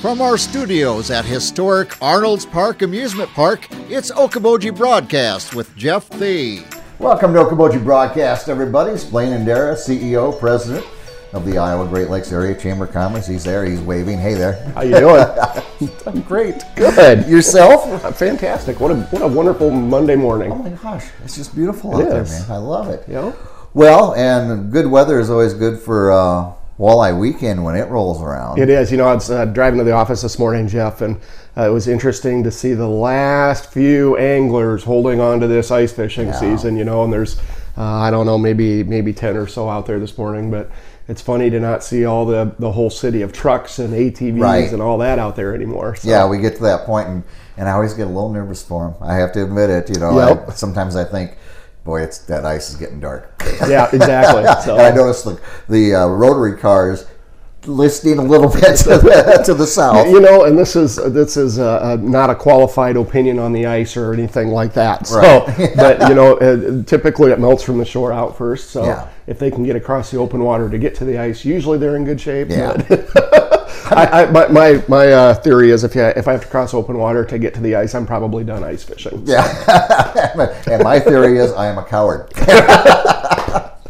From our studios at historic Arnold's Park Amusement Park, it's Okoboji Broadcast with Jeff Thee. Welcome to Okoboji Broadcast, everybody. It's Blaine Andera, CEO, President of the Iowa Great Lakes Area Chamber of Commerce. He's there. He's waving. Hey there. How you doing? I'm great. Good. Yourself? Fantastic. What a what a wonderful Monday morning. Oh my gosh, it's just beautiful it out is. there, man. I love it. Yeah. Well, and good weather is always good for uh, walleye weekend when it rolls around. It is. You know, I was uh, driving to the office this morning, Jeff, and uh, it was interesting to see the last few anglers holding on to this ice fishing yeah. season. You know, and there's uh, I don't know, maybe maybe ten or so out there this morning, but it's funny to not see all the the whole city of trucks and ATVs right. and all that out there anymore. So. Yeah, we get to that point, and and I always get a little nervous for them. I have to admit it. You know, yep. I, sometimes I think. Boy, it's that ice is getting dark. Yeah, exactly. So. I noticed the the uh, rotary cars listing a little bit to the, to the south. You know, and this is this is uh, not a qualified opinion on the ice or anything like that. So, right. but you know, uh, typically it melts from the shore out first. So, yeah. if they can get across the open water to get to the ice, usually they're in good shape. Yeah. I, I, my my, my uh, theory is if you, if I have to cross open water to get to the ice, I'm probably done ice fishing. So. Yeah, and my theory is I am a coward.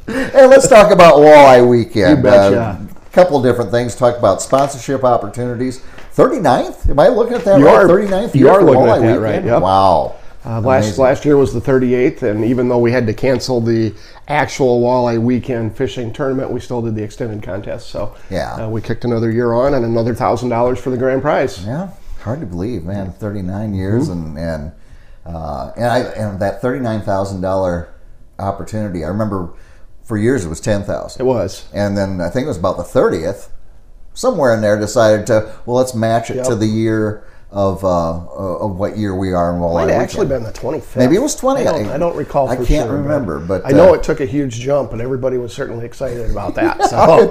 And let's talk about walleye weekend. You betcha. Uh, couple different things. Talk about sponsorship opportunities. 39th? Am I looking at that you right? Are, 39th you are looking at that weekend? right. Yep. Wow. Uh, last last year was the 38th, and even though we had to cancel the actual walleye weekend fishing tournament, we still did the extended contest. So yeah, uh, we kicked another year on and another thousand dollars for the grand prize. Yeah, hard to believe, man. 39 years mm-hmm. and and uh, and I and that 39 thousand dollar opportunity. I remember for years it was 10,000. It was. And then I think it was about the 30th, somewhere in there, decided to, well, let's match it yep. to the year of uh, of what year we are in Walleye. Might actually been the 25th. Maybe it was 20. I don't, I don't recall. I can't sure, remember, but, I know uh, it took a huge jump, and everybody was certainly excited about that. So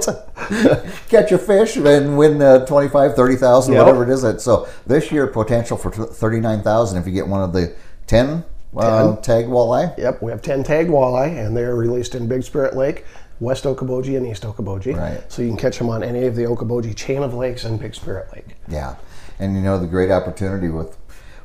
catch a fish and win uh, 25, 30,000, yep. whatever it is. So this year potential for 39,000 if you get one of the 10 uh, tagged walleye? Yep, we have 10 tagged walleye, and they're released in Big Spirit Lake, West Okoboji, and East Okoboji. Right. So you can catch them on any of the Okoboji chain of lakes and Big Spirit Lake. Yeah, and you know the great opportunity with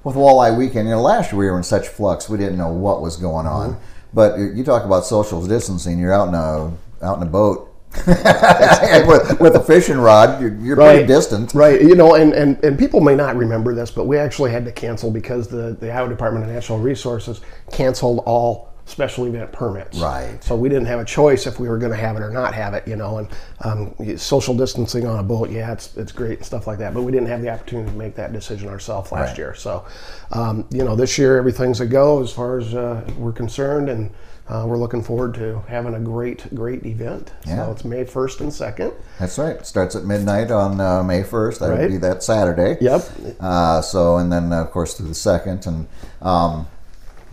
with walleye weekend. You know, last year we were in such flux, we didn't know what was going on. Mm-hmm. But you talk about social distancing. You're out in a out in a boat with, with, a fishing rod, you're, you're right. pretty distant. Right. You know, and, and, and people may not remember this, but we actually had to cancel because the, the Iowa Department of Natural Resources canceled all special event permits. Right. So we didn't have a choice if we were going to have it or not have it, you know. And um, social distancing on a boat, yeah, it's, it's great and stuff like that. But we didn't have the opportunity to make that decision ourselves last right. year. So, um, you know, this year everything's a go as far as uh, we're concerned. And uh, we're looking forward to having a great, great event. Yeah. So it's May 1st and 2nd. That's right. It starts at midnight on uh, May 1st. That right. would be that Saturday. Yep. Uh, so, and then, of course, through the 2nd. And um,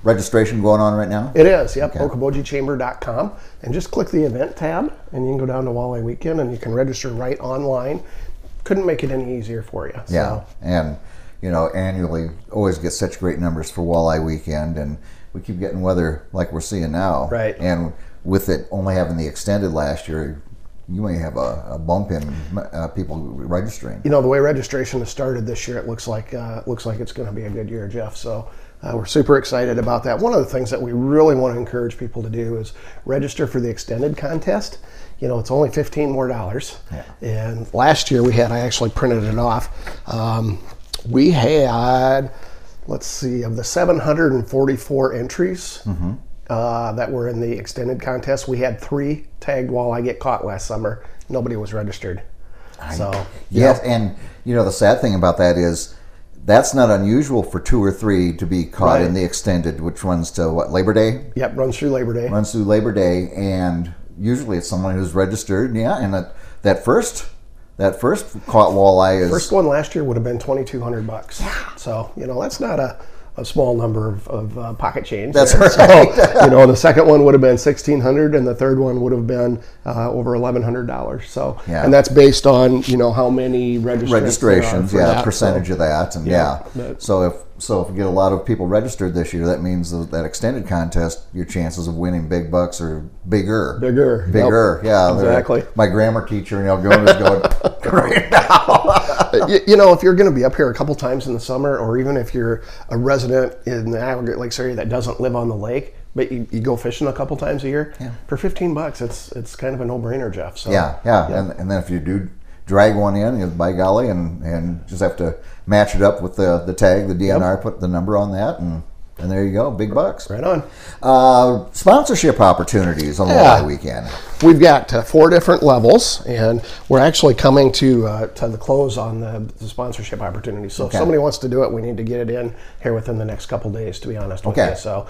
registration going on right now? It is, yep. Okay. OkobojiChamber.com. And just click the event tab, and you can go down to Walleye Weekend and you can register right online. Couldn't make it any easier for you. So. Yeah. And, you know, annually always get such great numbers for Walleye Weekend. And, we keep getting weather like we're seeing now. Right. And with it only having the extended last year, you may have a, a bump in uh, people registering. You know, the way registration has started this year, it looks like uh, looks like it's going to be a good year, Jeff. So. Uh, we're super excited about that. One of the things that we really want to encourage people to do is register for the extended contest. You know, it's only 15 more dollars. Yeah. And last year we had, I actually printed it off. Um, we had let's see, of the 744 entries mm-hmm. uh, that were in the extended contest, we had three tagged walleye get caught last summer. Nobody was registered. I, so yes, and you know the sad thing about that is that's not unusual for two or three to be caught right. in the extended, which runs to what Labor Day. Yep, runs through Labor Day. Runs through Labor Day, and usually it's someone who's registered. Yeah, and that that first that first caught walleye is first one last year would have been twenty two hundred bucks. Yeah. So you know that's not a a small number of, of uh, pocket change. That's there. right. So, you know, the second one would have been sixteen hundred, and the third one would have been uh, over eleven hundred dollars. So, yeah. and that's based on you know how many registrations, yeah, that, percentage so. of that, and yeah. yeah. So if so, if you get a lot of people registered this year, that means that extended contest, your chances of winning big bucks are bigger. Bigger. Bigger. Yep. Yeah. Exactly. My grammar teacher, you know, going is going right now. you, you know, if you're going to be up here a couple times in the summer, or even if you're a resident in the Iowa Lakes area that doesn't live on the lake, but you, you go fishing a couple times a year Yeah. for 15 bucks, it's it's kind of a no-brainer, Jeff. So Yeah, yeah, And, and then if you do drag one in, you by golly, and, and just have to match it up with the, the tag, the DNR, put the number on that, and, and there you go, big bucks. right on. Uh, sponsorship opportunities on Yeah. Walleye Weekend. We've got uh, four different levels, and we're actually coming to uh, to the close on the, the sponsorship opportunity. So Okay. if somebody wants to do it, we need to get it in here within the next couple days. To be honest with Okay. you, so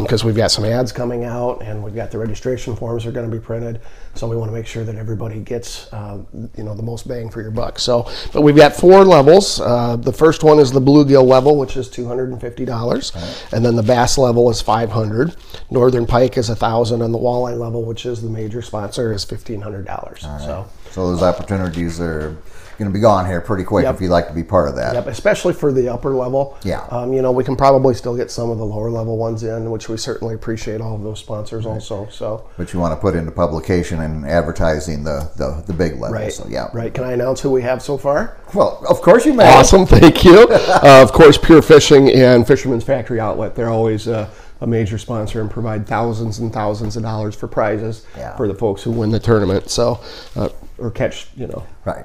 because we've got some ads coming out, and we've got the registration forms are going to be printed, so we want to make sure that everybody gets uh, you know the most bang for your buck. So, but we've got four levels. Uh, the first one is the bluegill level, which is two hundred and fifty dollars, and then the bass level is five hundred. Northern pike is a thousand, and the walleye level, which is the major sponsor, is fifteen hundred dollars. So. So those opportunities are going to be gone here pretty quick Yep. if you'd like to be part of that. Yep, especially for the upper level. Yeah. Um, you know, we can probably still get some of the lower level ones in, which we certainly appreciate all of those sponsors also. So, But you want to put into publication and advertising the, the, the big level. right. So, yeah. Right. Can I announce who we have so far? Well, of course you may. Awesome, thank you. uh, of course, Pure Fishing and Fisherman's Factory Outlet. They're always uh, a major sponsor and provide thousands and thousands of dollars for prizes Yeah. for the folks who win the tournament. So, uh, or catch, you know, Right.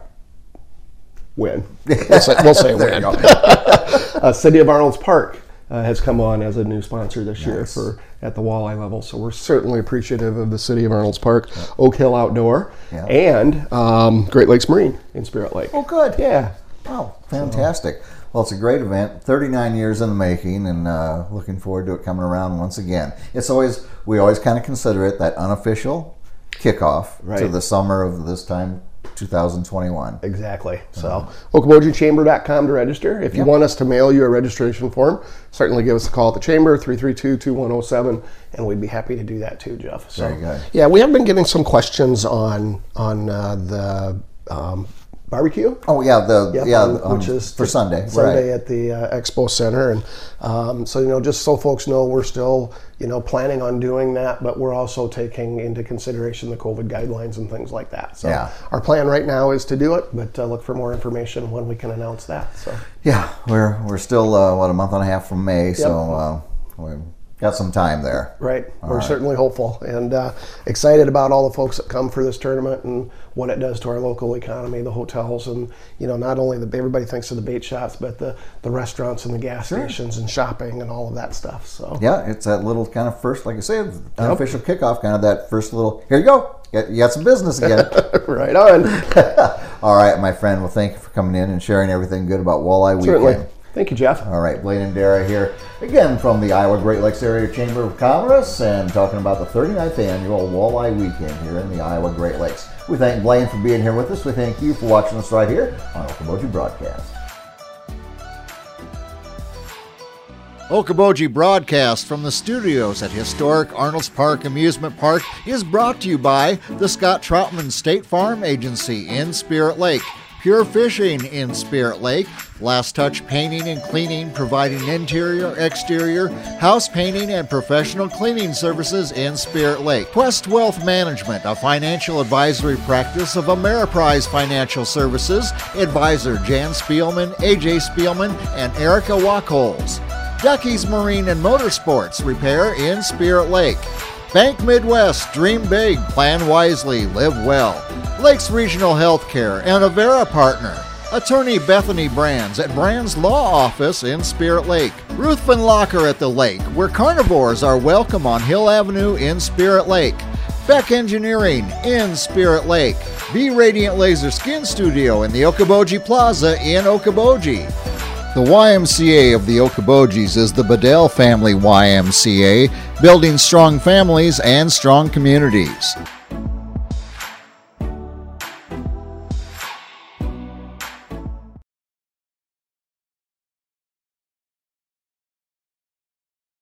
win. We'll say, we'll say win. uh, City of Arnold's Park uh, has come on as a new sponsor this year for at the walleye level. So we're certainly appreciative of the City of Arnold's Park, Oak Hill Outdoor, Yeah. and um, Great Lakes Marine in Spirit Lake. Oh, good. Yeah. Oh, fantastic. Well, it's a great event. 39 years in the making, and uh, looking forward to it coming around once again. It's always, we always kind of consider it that unofficial kickoff to the summer of this time, 2021. Exactly. So, okobojichamber.com to register. If you Yep. want us to mail you a registration form, certainly give us a call at the chamber, 332 2107, and we'd be happy to do that too, Jeff. So, Very good. Yeah, we have been getting some questions on on uh, the um, barbecue. Oh, yeah, the Yep, yeah, on- um, which is for Sunday. Sunday right. at the uh, Expo Center, and um, so you know, just so folks know, we're still you know planning on doing that, but we're also taking into consideration the COVID guidelines and things like that. So Yeah. our plan right now is to do it, but uh, look for more information when we can announce that. So Yeah, we're we're still uh, what a month and a half from May, so uh, we've got some time there. right, we're certainly hopeful and uh, excited about all the folks that come for this tournament and what it does to our local economy, the hotels, and you know, not only the everybody thinks of the bait shops, but the the restaurants and the gas stations and shopping and all of that stuff. So. Yeah, it's that little kind of first, like I said, unofficial kickoff, kind of that first little. Here you go, you you got some business again. right on. All right, my friend. Well, thank you for coming in and sharing everything good about Walleye Weekend. Certainly. Thank you, Jeff. All right, Blaine Andera here again from the Iowa Great Lakes Area Chamber of Commerce and talking about the 39th annual Walleye Weekend here in the Iowa Great Lakes. We thank Blaine for being here with us. We thank you for watching us right here on Okoboji Broadcast. Okoboji Broadcast from the studios at historic Arnold's Park Amusement Park is brought to you by the Scott Troutman State Farm Agency in Spirit Lake, Pure Fishing in Spirit Lake, Last Touch Painting and Cleaning providing interior, exterior, house painting, and professional cleaning services in Spirit Lake, Quest Wealth Management, a financial advisory practice of Ameriprise Financial Services, advisor Jan Spielman, AJ Spielman, and Erica Wachholz. Ducky's Marine and Motorsports Repair in Spirit Lake. Bank Midwest, dream big, plan wisely, live well. Lakes Regional Healthcare and Avera Partner. Attorney Bethany Brands at Brands Law Office in Spirit Lake. Ruthven Locker at the lake, where carnivores are welcome on Hill Avenue in Spirit Lake. Beck Engineering in Spirit Lake. B Radiant Laser Skin Studio in the Okoboji Plaza in Okoboji. The YMCA of the Okobojis is the Bedell Family YMCA, building strong families and strong communities.